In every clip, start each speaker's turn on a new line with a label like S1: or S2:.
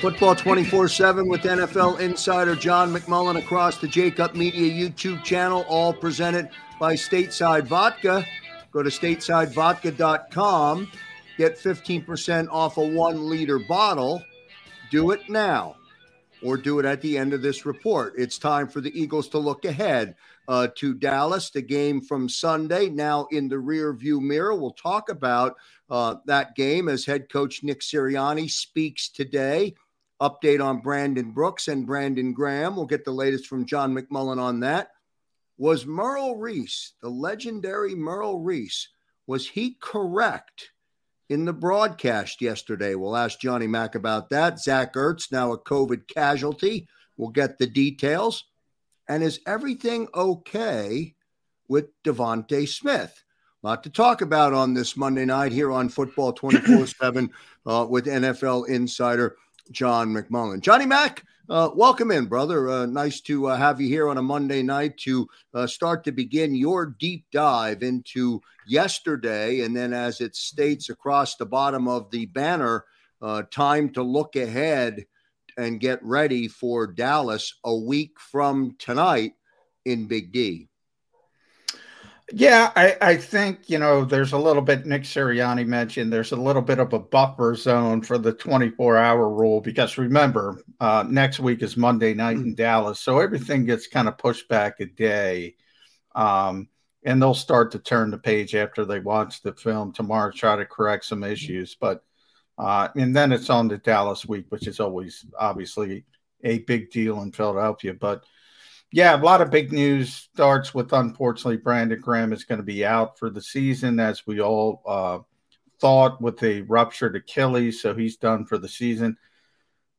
S1: Football 24 7 with NFL insider John McMullen across the Jakib Media YouTube channel, all presented by Stateside Vodka. Go to statesidevodka.com, get 15% off a one liter bottle. Do it now or do it at the end of this report. It's time for the Eagles to look ahead uh, to Dallas, the game from Sunday, now in the rear view mirror. We'll talk about uh, that game as head coach Nick Sirianni speaks today update on Brandon Brooks and Brandon Graham. We'll get the latest from John McMullen on that. Was Merrill Reese, the legendary Merrill Reese, was he correct in the broadcast yesterday? We'll ask Johnny Mack about that. Zach Ertz, now a COVID casualty. We'll get the details. And is everything okay with DeVonta Smith? Lot to talk about on this Monday night here on Football 24 7 uh, with NFL Insider John McMullen. Johnny Mack, uh, welcome in, brother. Uh, nice to uh, have you here on a Monday night to uh, start to begin your deep dive into yesterday. And then, as it states across the bottom of the banner, uh, time to look ahead and get ready for Dallas a week from tonight in Big D.
S2: Yeah, I, I think, you know, there's a little bit, Nick Sirianni mentioned, there's a little bit of a buffer zone for the 24 hour rule because remember, uh, next week is Monday night in Dallas. So everything gets kind of pushed back a day. Um, and they'll start to turn the page after they watch the film tomorrow, try to correct some issues. But, uh, and then it's on the Dallas week, which is always obviously a big deal in Philadelphia. But, yeah, a lot of big news starts with unfortunately Brandon Graham is going to be out for the season, as we all uh, thought with a ruptured Achilles, so he's done for the season.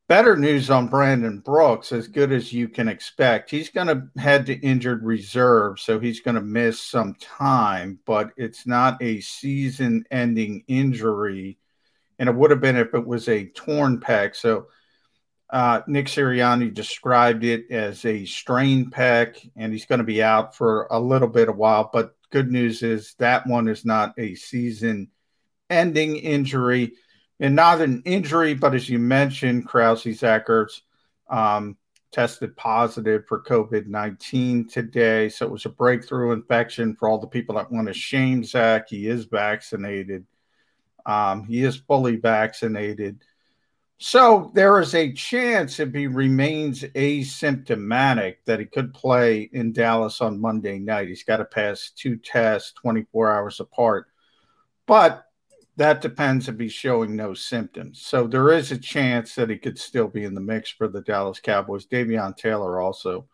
S2: Better news on Brandon Brooks, as good as you can expect. He's going to head to injured reserve, so he's going to miss some time, but it's not a season ending injury. And it would have been if it was a torn pec. So uh, Nick Sirianni described it as a strain pec, and he's going to be out for a little bit a while. But good news is that one is not a season ending injury and not an injury, but as you mentioned, Krause Zach Ertz um, tested positive for COVID 19 today. So it was a breakthrough infection for all the people that want to shame Zach. He is vaccinated, um, he is fully vaccinated. So there is a chance if he remains asymptomatic that he could play in Dallas on Monday night. He's got to pass two tests 24 hours apart. But that depends if he's showing no symptoms. So there is a chance that he could still be in the mix for the Dallas Cowboys. Davion Taylor also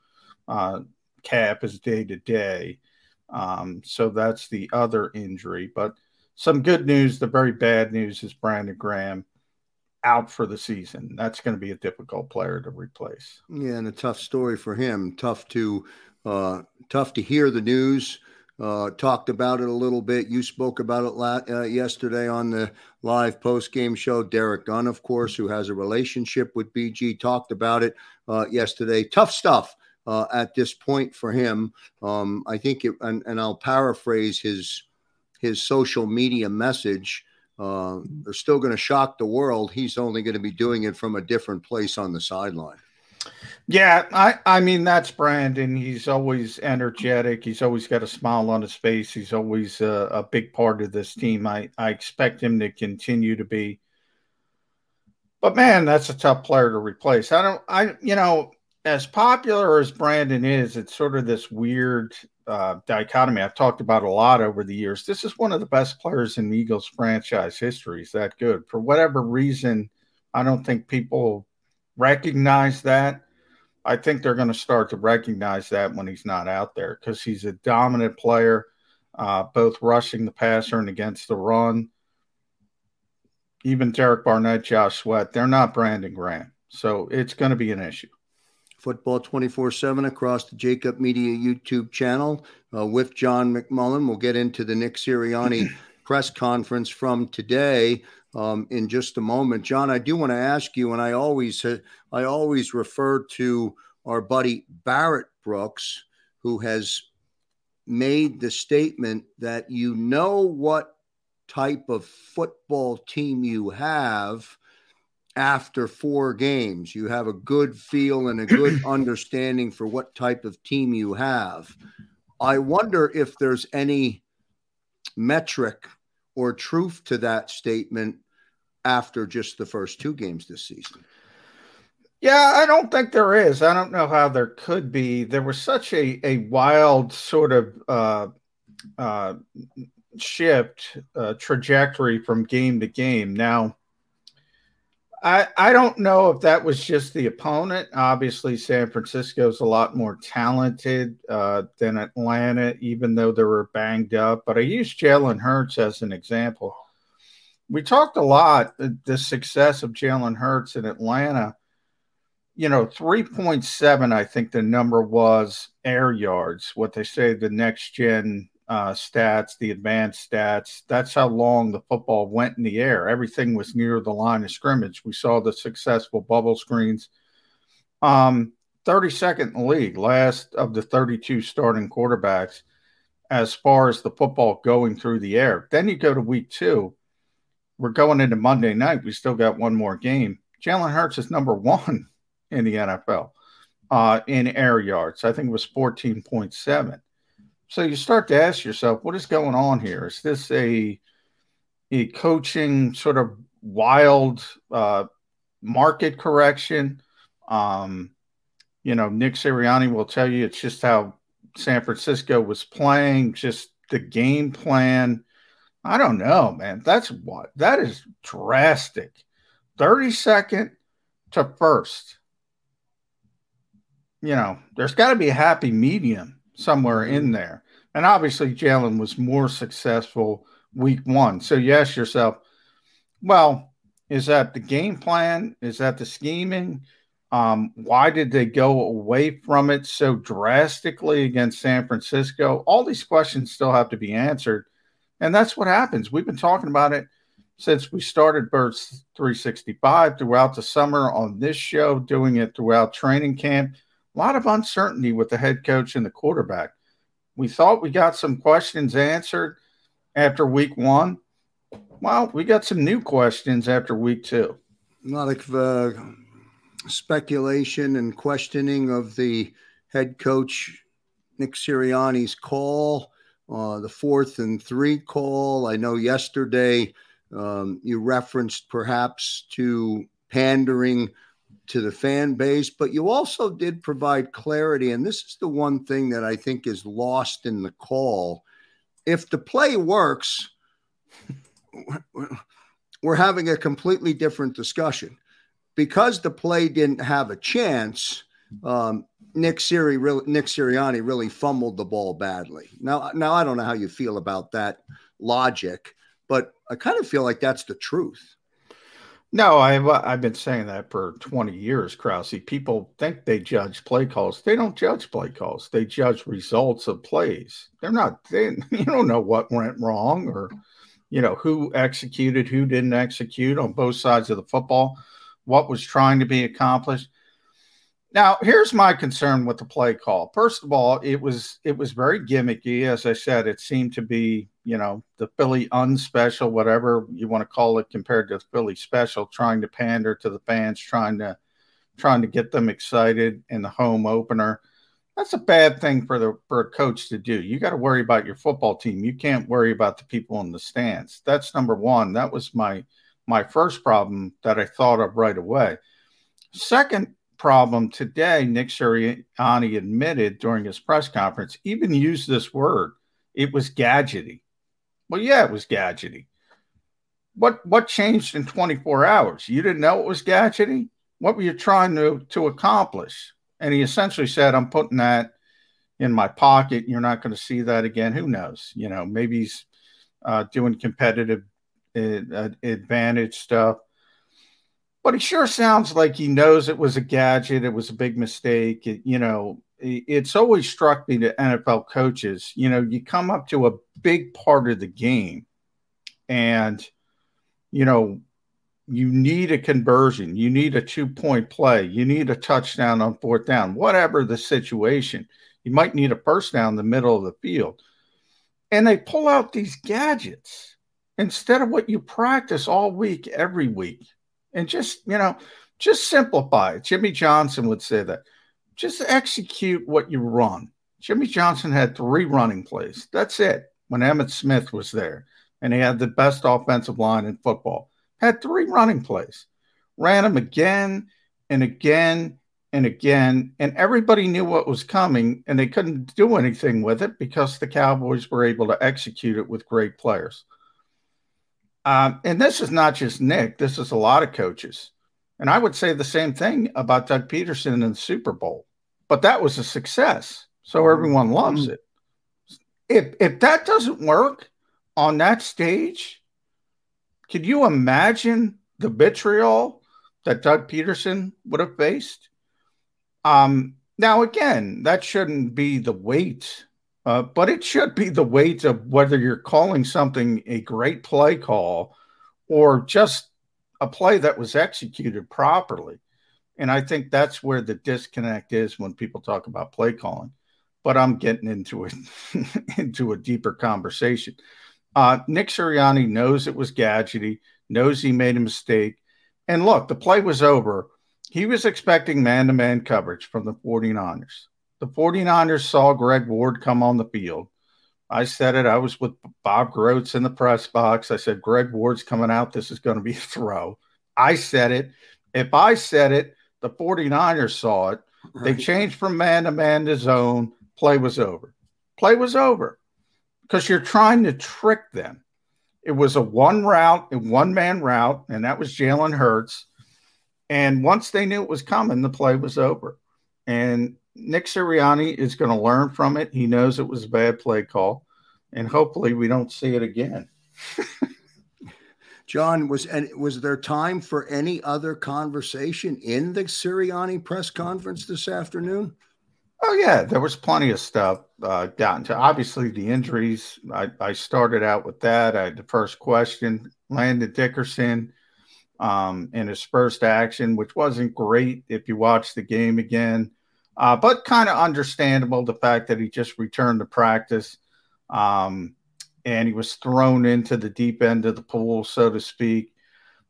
S2: uh, cap is day to day. Um, so that's the other injury. But some good news. The very bad news is Brandon Graham out for the season. That's going to be a difficult player to replace.
S1: Yeah, and a tough story for him. Tough to uh, tough to hear the news. Uh, talked about it a little bit. You spoke about it la- uh, yesterday on the live post game show. Derek Gunn, of course, who has a relationship with BG, talked about it uh, yesterday. Tough stuff uh, at this point for him. Um, I think, it, and, and I'll paraphrase his his social media message. Uh, they're still going to shock the world. He's only going to be doing it from a different place on the sideline.
S2: Yeah, I, I mean that's Brandon. He's always energetic. He's always got a smile on his face. He's always a, a big part of this team. I, I expect him to continue to be. But man, that's a tough player to replace. I don't. I you know as popular as Brandon is, it's sort of this weird uh, dichotomy I've talked about a lot over the years. This is one of the best players in Eagles franchise history. Is that good? For whatever reason, I don't think people recognize that. I think they're going to start to recognize that when he's not out there because he's a dominant player, uh, both rushing the passer and against the run. even Derek Barnett, Josh Sweat, they're not Brandon Graham. So it's going to be an issue.
S1: Football 24 7 across the Jakib Media YouTube channel uh, with John McMullen. We'll get into the Nick Sirianni press conference from today um, in just a moment. John, I do want to ask you, and I always, uh, I always refer to our buddy Barrett Brooks, who has made the statement that you know what type of football team you have after four games. You have a good feel and a good understanding for what type of team you have. I wonder if there's any metric or truth to that statement after just the first two games this season.
S2: Yeah, I don't think there is. I don't know how there could be. There was such a, a wild sort of uh, uh, shift uh, trajectory from game to game. Now, I I don't know if that was just the opponent. Obviously, San Francisco's a lot more talented uh, than Atlanta, even though they were banged up. But I use Jalen Hurts as an example. We talked a lot the, the success of Jalen Hurts in Atlanta. You know, three point seven. I think the number was air yards. What they say the next gen uh, stats, the advanced stats. That's how long the football went in the air. Everything was near the line of scrimmage. We saw the successful bubble screens. Um, 32nd in league, last of the 32 starting quarterbacks as far as the football going through the air. Then you go to week two. We're going into Monday night. We still got one more game. Jalen Hurts is number one in the NFL uh, in air yards. I think it was 14.7. So you start to ask yourself, what is going on here? Is this a a coaching sort of wild uh, market correction? Um, you know, Nick Sirianni will tell you it's just how San Francisco was playing, just the game plan. I don't know, man. That's what that is drastic. 32nd to first. You know, there's got to be a happy medium somewhere in there. And obviously, Jalen was more successful week one. So you ask yourself, well, is that the game plan? Is that the scheming? Um, why did they go away from it so drastically against San Francisco? All these questions still have to be answered. And that's what happens. We've been talking about it since we started Birds 365 throughout the summer on this show, doing it throughout training camp. A lot of uncertainty with the head coach and the quarterback. We thought we got some questions answered after week one. Well, we got some new questions after week two.
S1: A lot of uh, speculation and questioning of the head coach Nick Sirianni's call, uh, the fourth and three call. I know yesterday um, you referenced perhaps to pandering to the fan base, but you also did provide clarity. And this is the one thing that I think is lost in the call. If the play works, we're having a completely different discussion. Because the play didn't have a chance, um, Nick Siri really, Nick Sirianni really fumbled the ball badly. Now, now I don't know how you feel about that logic, but I kind of feel like that's the truth.
S2: No, I've I've been saying that for 20 years, Krause. People think they judge play calls. They don't judge play calls. They judge results of plays. They're not. They, you don't know what went wrong or, you know, who executed, who didn't execute on both sides of the football, what was trying to be accomplished. Now, here's my concern with the play call. First of all, it was it was very gimmicky. As I said, it seemed to be, you know, the Philly unspecial, whatever you want to call it, compared to the Philly special, trying to pander to the fans, trying to trying to get them excited in the home opener. That's a bad thing for the for a coach to do. You got to worry about your football team. You can't worry about the people in the stands. That's number one. That was my my first problem that I thought of right away. Second problem today, Nick Sirianni admitted during his press conference, even used this word. It was gadgety. Well, yeah, it was gadgety. What what changed in 24 hours? You didn't know it was gadgety? What were you trying to, to accomplish? And he essentially said, I'm putting that in my pocket. You're not going to see that again. Who knows? You know, maybe he's uh, doing competitive advantage stuff. But he sure sounds like he knows it was a gadget. It was a big mistake. It, you know, it's always struck me to NFL coaches, you know, you come up to a big part of the game and, you know, you need a conversion, you need a two point play, you need a touchdown on fourth down, whatever the situation. You might need a first down in the middle of the field. And they pull out these gadgets instead of what you practice all week, every week. And just, you know, just simplify. Jimmy Johnson would say that just execute what you run. Jimmy Johnson had three running plays. That's it. When Emmitt Smith was there, and he had the best offensive line in football, had three running plays, ran them again and again and again, and everybody knew what was coming, and they couldn't do anything with it because the Cowboys were able to execute it with great players. Um, and this is not just Nick; this is a lot of coaches. And I would say the same thing about Doug Pederson in the Super Bowl. But that was a success. So mm-hmm. everyone loves mm-hmm. it. If if that doesn't work on that stage, could you imagine the vitriol that Doug Pederson would have faced? Um, now, again, that shouldn't be the weight, uh, but it should be the weight of whether you're calling something a great play call or just a play that was executed properly. And I think that's where the disconnect is when people talk about play calling. But I'm getting into it into a deeper conversation. Uh, Nick Sirianni knows it was gadgety, knows he made a mistake. And look, the play was over. He was expecting man to man coverage from the 49ers. The 49ers saw Greg Ward come on the field. I said it. I was with Bob Grotz in the press box. I said, Greg Ward's coming out. This is going to be a throw. I said it. If I said it, the 49ers saw it. Right. They changed from man to man to zone. Play was over. Play was over because you're trying to trick them. It was a one route a one man route, and that was Jalen Hurts. And once they knew it was coming, the play was over. And Nick Sirianni is going to learn from it. He knows it was a bad play call, and hopefully we don't see it again.
S1: John, was and was there time for any other conversation in the Sirianni press conference this afternoon?
S2: Oh yeah, there was plenty of stuff uh, down to obviously the injuries. I, I started out with that. I had the first question, Landon Dickerson, um, in his first action, which wasn't great if you watch the game again. Uh, but kind of understandable the fact that he just returned to practice um, and he was thrown into the deep end of the pool, so to speak.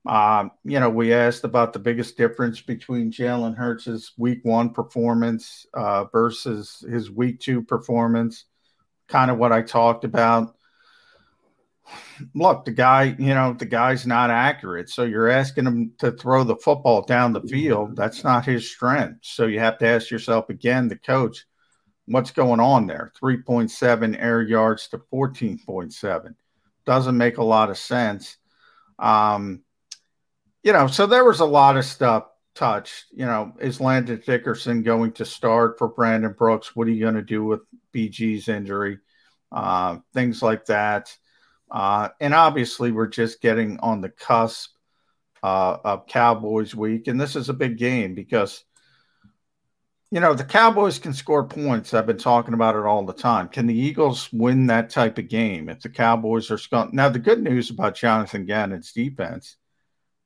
S2: Um, you know, we asked about the biggest difference between Jalen Hurts' week one performance uh, versus his week two performance, kind of what I talked about look, the guy, you know, the guy's not accurate. So you're asking him to throw the football down the field. That's not his strength. So you have to ask yourself again, the coach, what's going on there? 3.7 air yards to 14.7. Doesn't make a lot of sense. Um, you know, so there was a lot of stuff touched. You know, is Landon Dickerson going to start for Brandon Brooks? What are you going to do with BG's injury? Uh, things like that. Uh, and obviously, we're just getting on the cusp uh, of Cowboys week. And this is a big game because, you know, the Cowboys can score points. I've been talking about it all the time. Can the Eagles win that type of game if the Cowboys are sc- now? The good news about Jonathan Gannon's defense,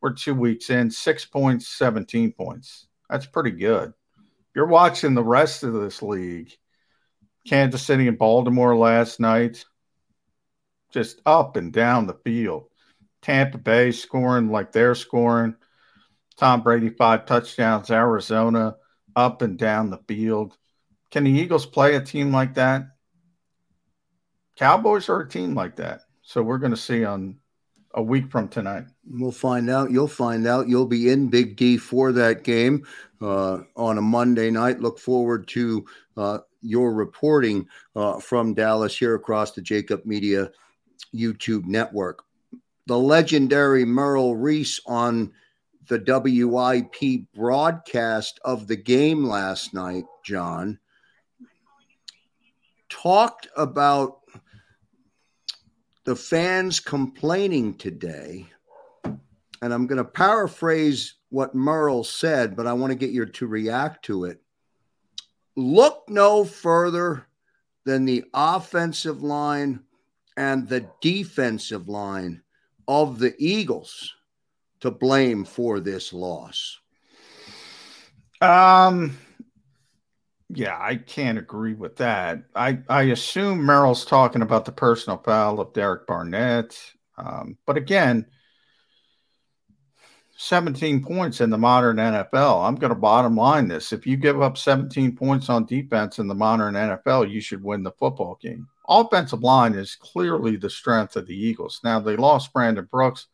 S2: we're two weeks in, six points, 17 points. That's pretty good. You're watching the rest of this league. Kansas City and Baltimore last night just up and down the field. Tampa Bay scoring like they're scoring. Tom Brady, five touchdowns. Arizona up and down the field. Can the Eagles play a team like that? Cowboys are a team like that. So we're going to see on a week from tonight.
S1: We'll find out. You'll find out. You'll be in Big D for that game uh, on a Monday night. Look forward to uh, your reporting uh, from Dallas here across the Jakib Media YouTube network. The legendary Merrill Reese on the WIP broadcast of the game last night, John, talked about the fans complaining today, and I'm going to paraphrase what Merrill said, but I want to get you to react to it. Look no further than the offensive line and the defensive line of the Eagles to blame for this loss.
S2: Um, yeah, I can't agree with that. I, I assume Merrill's talking about the personal foul of Derek Barnett. Um, but again, 17 points in the modern NFL. I'm going to bottom line this. If you give up 17 points on defense in the modern NFL, you should win the football game. Offensive line is clearly the strength of the Eagles. Now, they lost Brandon Brooks.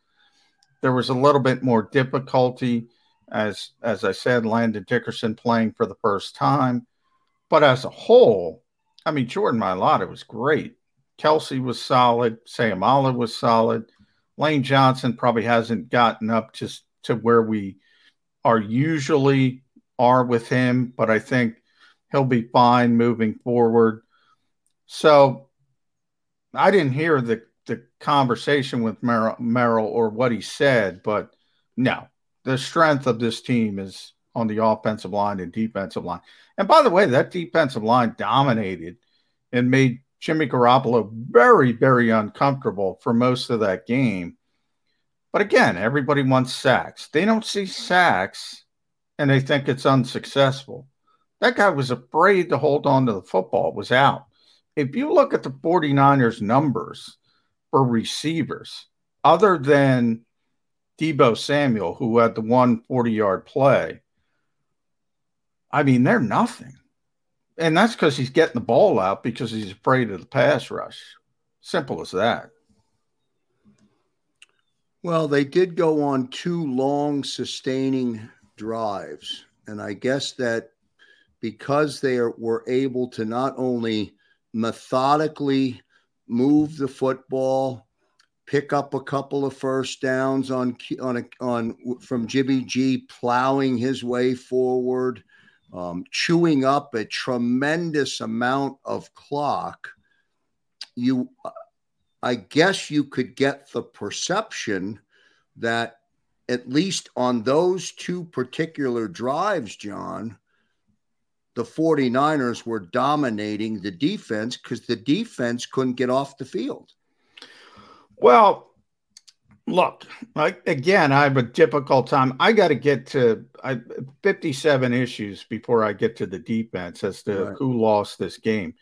S2: There was a little bit more difficulty, as as I said, Landon Dickerson playing for the first time. But as a whole, I mean, Jordan Mailata was great. Kelce was solid. Sam Seumalo was solid. Lane Johnson probably hasn't gotten up to, to where we are usually are with him, but I think he'll be fine moving forward. So I didn't hear the, the conversation with Merrill, Merrill or what he said, but no, the strength of this team is on the offensive line and defensive line. And by the way, that defensive line dominated and made Jimmy Garoppolo very, very uncomfortable for most of that game. But again, everybody wants sacks. They don't see sacks and they think it's unsuccessful. That guy was afraid to hold on to the football, it was out. If you look at the 49ers numbers for receivers, other than Deebo Samuel, who had the one 40 yard play, I mean, they're nothing. And that's because he's getting the ball out because he's afraid of the pass rush. Simple as that.
S1: Well, they did go on two long, sustaining drives. And I guess that because they are, were able to not only methodically move the football, pick up a couple of first downs on on a, on from Jimmy G plowing his way forward, um, chewing up a tremendous amount of clock, you, I guess you could get the perception that at least on those two particular drives, John, the 49ers were dominating the defense because the defense couldn't get off the field.
S2: Well, Look, I, again, I have a difficult time. I got to get to I, 57 issues before I get to the defense as to right. who lost this game.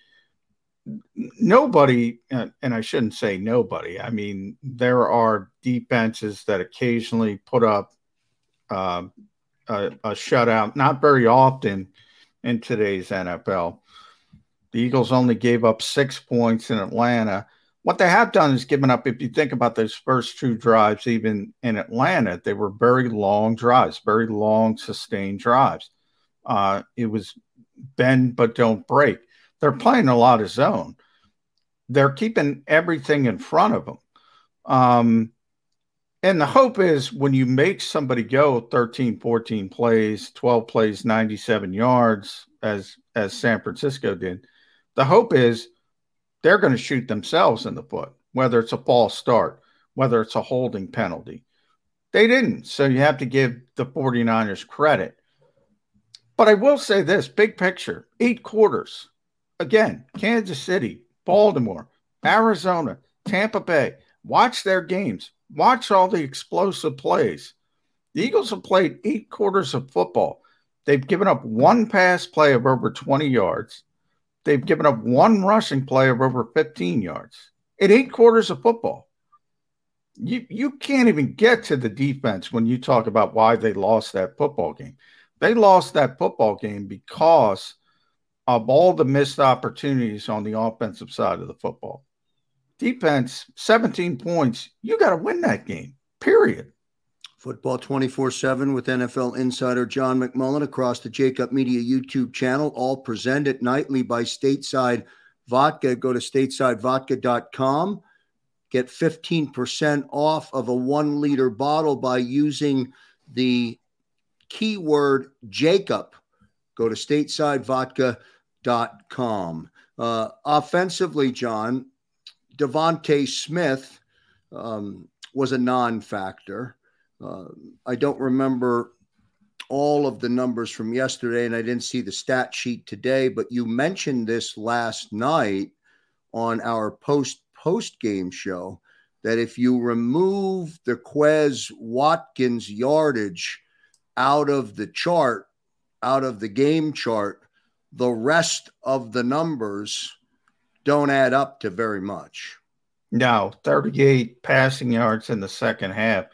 S2: Nobody, and I shouldn't say nobody. I mean, there are defenses that occasionally put up uh, a, a shutout, not very often in today's NFL. The Eagles only gave up six points in Atlanta what they have done is given up. If you think about those first two drives, even in Atlanta, they were very long drives, very long, sustained drives. Uh, it was bend but don't break. They're playing a lot of zone. They're keeping everything in front of them. Um, and the hope is when you make somebody go 13, 14 plays, 12 plays, 97 yards, as as San Francisco did, the hope is they're going to shoot themselves in the foot, whether it's a false start, whether it's a holding penalty. They didn't. So you have to give the 49ers credit. But I will say this big picture eight quarters. Again, Kansas City, Baltimore, Arizona, Tampa Bay. Watch their games. Watch all the explosive plays. The Eagles have played eight quarters of football. They've given up one pass play of over 20 yards. They've given up one rushing play of over 15 yards in eight quarters of football. You, you can't even get to the defense when you talk about why they lost that football game. They lost that football game because of all the missed opportunities on the offensive side of the football. Defense, 17 points. You got to win that game, period.
S1: Football 24 7 with NFL insider John McMullen across the Jakib Media YouTube channel, all presented nightly by Stateside Vodka. Go to statesidevodka.com. Get 15% off of a one liter bottle by using the keyword JAKIB. Go to statesidevodka.com. Uh, offensively, John, DeVonta Smith um, was a non factor. Uh, I don't remember all of the numbers from yesterday, and I didn't see the stat sheet today, but you mentioned this last night on our post post game show that if you remove the Quez Watkins yardage out of the chart, out of the game chart, the rest of the numbers don't add up to very much.
S2: No, 38 passing yards in the second half.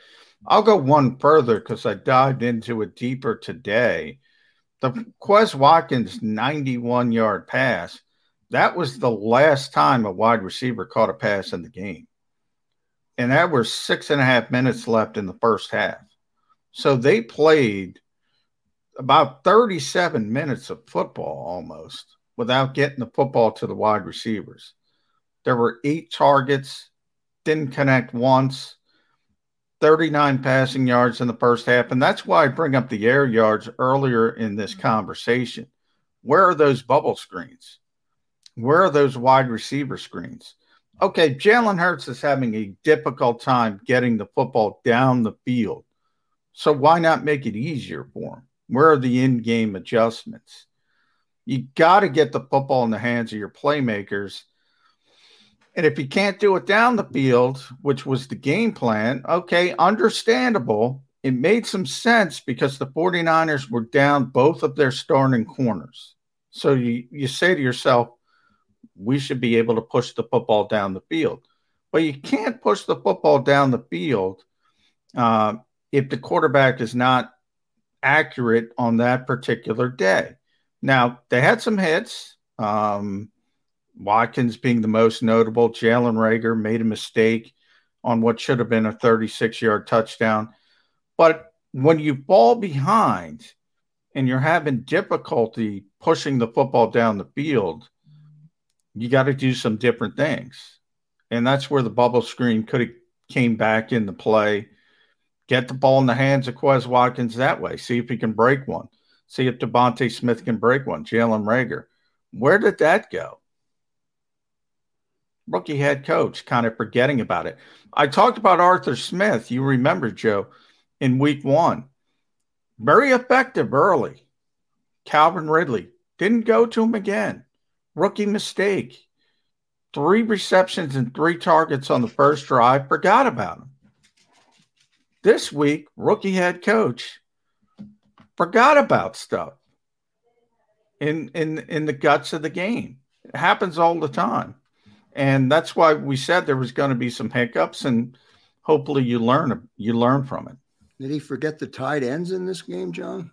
S2: I'll go one further because I dived into it deeper today. The Quez Watkins 91 yard pass, that was the last time a wide receiver caught a pass in the game. And that was six and a half minutes left in the first half. So they played about 37 minutes of football almost without getting the football to the wide receivers. There were eight targets, didn't connect once, 39 passing yards in the first half. And that's why I bring up the air yards earlier in this mm-hmm. conversation. Where are those bubble screens? Where are those wide receiver screens? Okay, Jalen Hurts is having a difficult time getting the football down the field. So why not make it easier for him? Where are the in game adjustments? You got to get the football in the hands of your playmakers. And if you can't do it down the field, which was the game plan, okay, understandable. It made some sense because the 49ers were down both of their starting corners. So you, you say to yourself, we should be able to push the football down the field. But you can't push the football down the field uh, if the quarterback is not accurate on that particular day. Now, they had some hits, um, Watkins being the most notable. Jalen Reagor made a mistake on what should have been a 36 yard touchdown. But when you fall behind and you're having difficulty pushing the football down the field, you got to do some different things. And that's where the bubble screen could have came back into play. Get the ball in the hands of Quez Watkins that way. See if he can break one. See if DeVonta Smith can break one. Jalen Reagor. Where did that go? Rookie head coach, kind of forgetting about it. I talked about Arthur Smith. You remember, Joe, in week one. Very effective early. Calvin Ridley didn't go to him again. Rookie mistake. Three receptions and three targets on the first drive. Forgot about him. This week, rookie head coach forgot about stuff in in in the guts of the game. It happens all the time. And that's why we said there was going to be some hiccups and hopefully you learn you learn from it.
S1: Did he forget the tight ends in this game, John?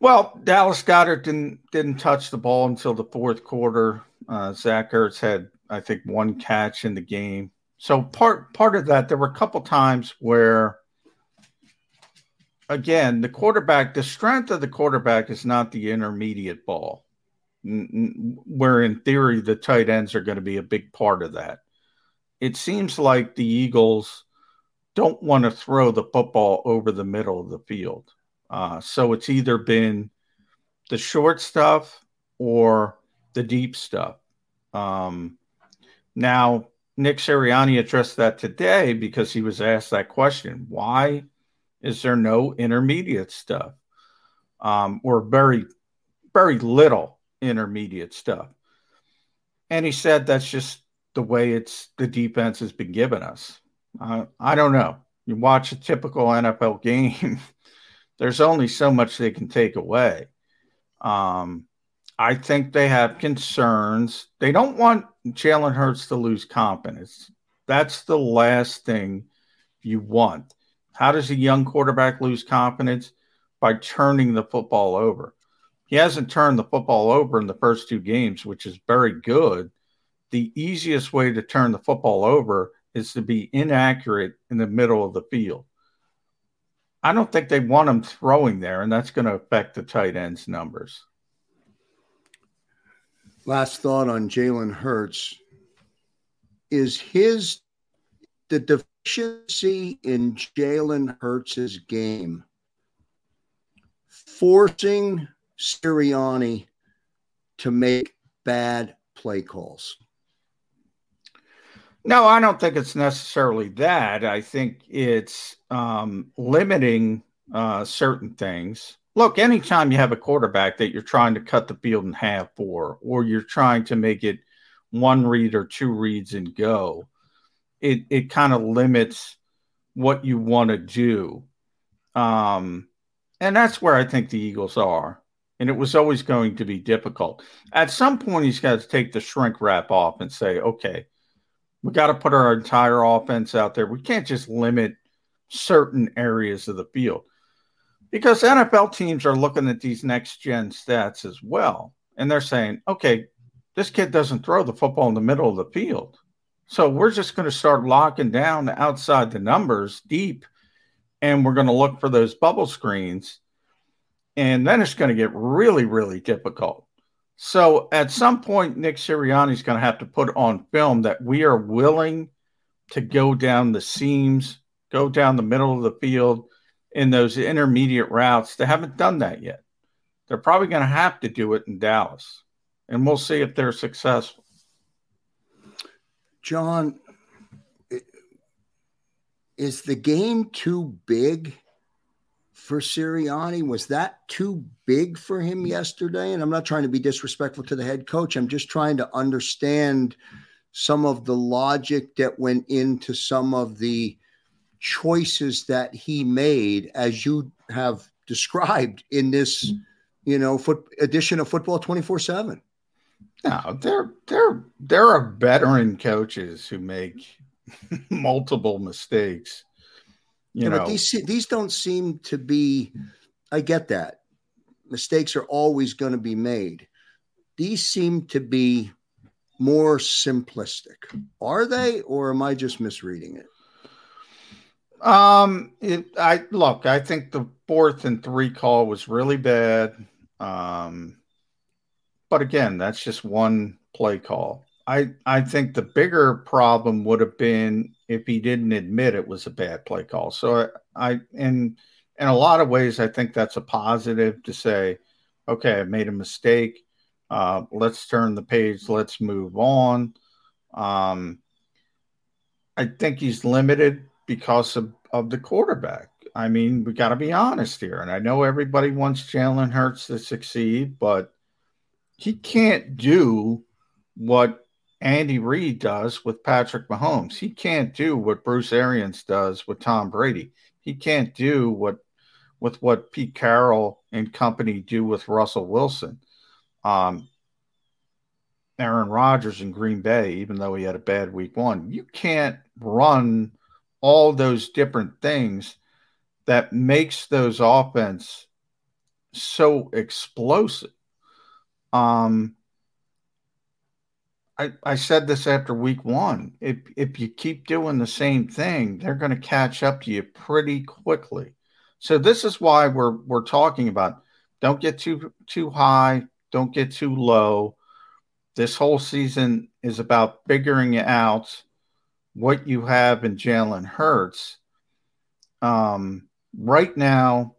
S2: Well, Dallas Goedert didn't didn't touch the ball until the fourth quarter. Uh, Zach Ertz had, I think, one catch in the game. So part part of that, there were a couple times where, again, the quarterback, the strength of the quarterback is not the intermediate ball, where in theory the tight ends are going to be a big part of that. It seems like the Eagles don't want to throw the football over the middle of the field. Uh, so it's either been the short stuff or the deep stuff. Um, now, Nick Sirianni addressed that today because he was asked that question why is there no intermediate stuff um, or very, very little intermediate stuff? And he said that's just the way it's the defense has been given us. Uh, I don't know. You watch a typical NFL game there's only so much they can take away. Um, I think they have concerns. They don't want Jalen Hurts to lose confidence. That's the last thing you want. How does a young quarterback lose confidence? By turning the football over. He hasn't turned the football over in the first two games, which is very good. The easiest way to turn the football over is to be inaccurate in the middle of the field. I don't think they want him throwing there, and that's going to affect the tight ends numbers.
S1: Last thought on Jalen Hurts is his the deficiency in Jalen Hurts's game forcing Sirianni to make bad play calls.
S2: No, I don't think it's necessarily that. I think it's um, limiting uh, certain things. Look, anytime you have a quarterback that you're trying to cut the field in half for, or you're trying to make it one read or two reads and go, it it kind of limits what you want to do. Um, and that's where I think the Eagles are. And it was always going to be difficult. At some point, he's got to take the shrink wrap off and say, okay, we got to put our entire offense out there. We can't just limit certain areas of the field because NFL teams are looking at these next gen stats as well. And they're saying, okay, this kid doesn't throw the football in the middle of the field. So we're just going to start locking down outside the numbers deep and we're going to look for those bubble screens. And then it's going to get really, really difficult. So at some point, Nick Sirianni is going to have to put on film that we are willing to go down the seams, go down the middle of the field in those intermediate routes. They haven't done that yet. They're probably going to have to do it in Dallas, and we'll see if they're successful.
S1: John, is the game too big for Sirianni? Was that too big for him yesterday? And I'm not trying to be disrespectful to the head coach. I'm just trying to understand some of the logic that went into some of the choices that he made, as you have described in this, mm-hmm. you know, foot edition of Football 24 7.
S2: No, there, there, there are veteran coaches who make multiple mistakes. You yeah, know,
S1: but these these don't seem to be. I get that mistakes are always going to be made. These seem to be more simplistic. Are they, or am I just misreading it?
S2: Um, it, I look. I think the fourth and three call was really bad. Um, but again, that's just one play call. I I think the bigger problem would have been if he didn't admit it was a bad play call. So I, I in in a lot of ways I think that's a positive to say, okay, I made a mistake. Uh, let's turn the page. Let's move on. Um, I think he's limited because of, of the quarterback. I mean, we got to be honest here. And I know everybody wants Jalen Hurts to succeed, but he can't do what Andy Reid does with Patrick Mahomes. He can't do what Bruce Arians does with Tom Brady. He can't do what with what Pete Carroll and company do with Russell Wilson. Um, Aaron Rodgers in Green Bay, even though he had a bad week one, you can't run all those different things that makes those offense so explosive. Um, I, I said this after week one. If if you keep doing the same thing, they're going to catch up to you pretty quickly. So this is why we're we're talking about don't get too too high, don't get too low. This whole season is about figuring it out what you have in Jalen Hurts. Um, right now,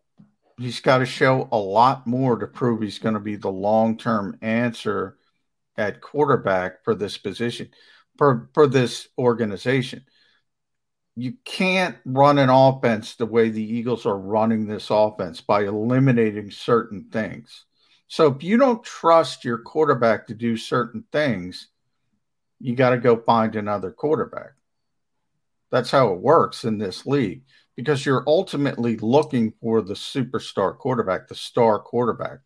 S2: he's got to show a lot more to prove he's going to be the long term answer at quarterback for this position, for, for this organization. You can't run an offense the way the Eagles are running this offense by eliminating certain things. So if you don't trust your quarterback to do certain things, you got to go find another quarterback. That's how it works in this league because you're ultimately looking for the superstar quarterback, the star quarterback.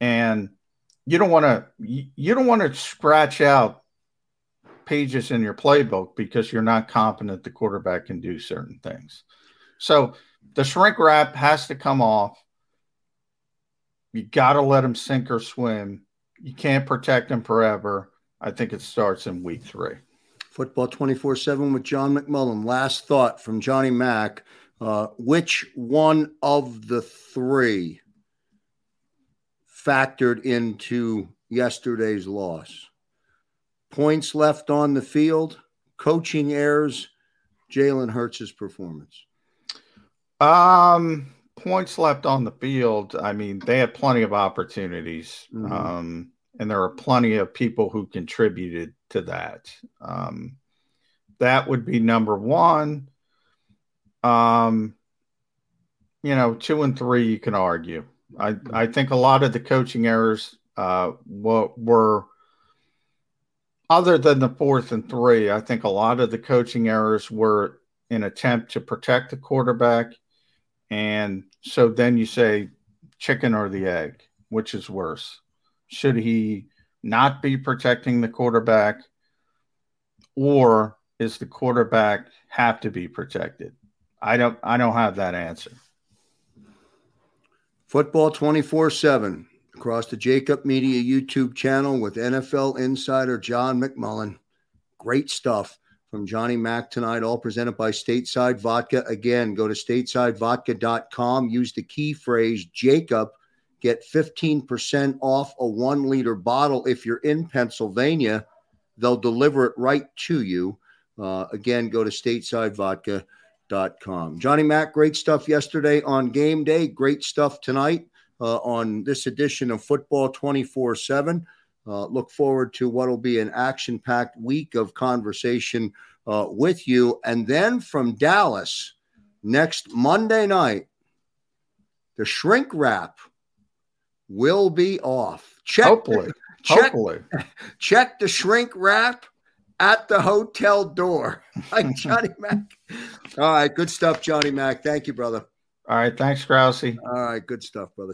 S2: And you don't want to you don't want to scratch out pages in your playbook because you're not confident the quarterback can do certain things. So the shrink wrap has to come off. You got to let him sink or swim. You can't protect him forever. I think it starts in week three.
S1: Football 24 7 with John McMullen. Last thought from Johnny Mack. Uh, which one of the three factored into yesterday's loss? Points left on the field, coaching errors, Jalen Hurts' performance.
S2: Um, points left on the field. I mean, they had plenty of opportunities. Mm-hmm. Um, and there are plenty of people who contributed to that. Um, that would be number one. Um, you know, two and three, you can argue. I, I think a lot of the coaching errors uh, were, were, other than the fourth and three, I think a lot of the coaching errors were an attempt to protect the quarterback. And so then you say, chicken or the egg, which is worse? Should he not be protecting the quarterback? Or is the quarterback have to be protected? I don't I don't have that answer.
S1: Football 24 7 across the Jakib Media YouTube channel with NFL insider John McMullen. Great stuff from Johnny Mack tonight, all presented by Stateside Vodka. Again, go to statesidevodka.com, use the key phrase JAKIB, get 15% off a one liter bottle. If you're in Pennsylvania, they'll deliver it right to you. Uh, again, go to statesidevodka.com. Johnny Mack, great stuff yesterday on game day. Great stuff tonight uh, on this edition of Football 24 7. Uh, look forward to what will be an action packed week of conversation uh, with you. And then from Dallas, next Monday night, the shrink wrap will be off.
S2: Check Hopefully.
S1: The, check,
S2: Hopefully.
S1: Check the shrink wrap at the hotel door. Like Johnny Mack. All right. Good stuff, Johnny Mack. Thank you, brother.
S2: All right. Thanks, Krause.
S1: All right. Good stuff, brother.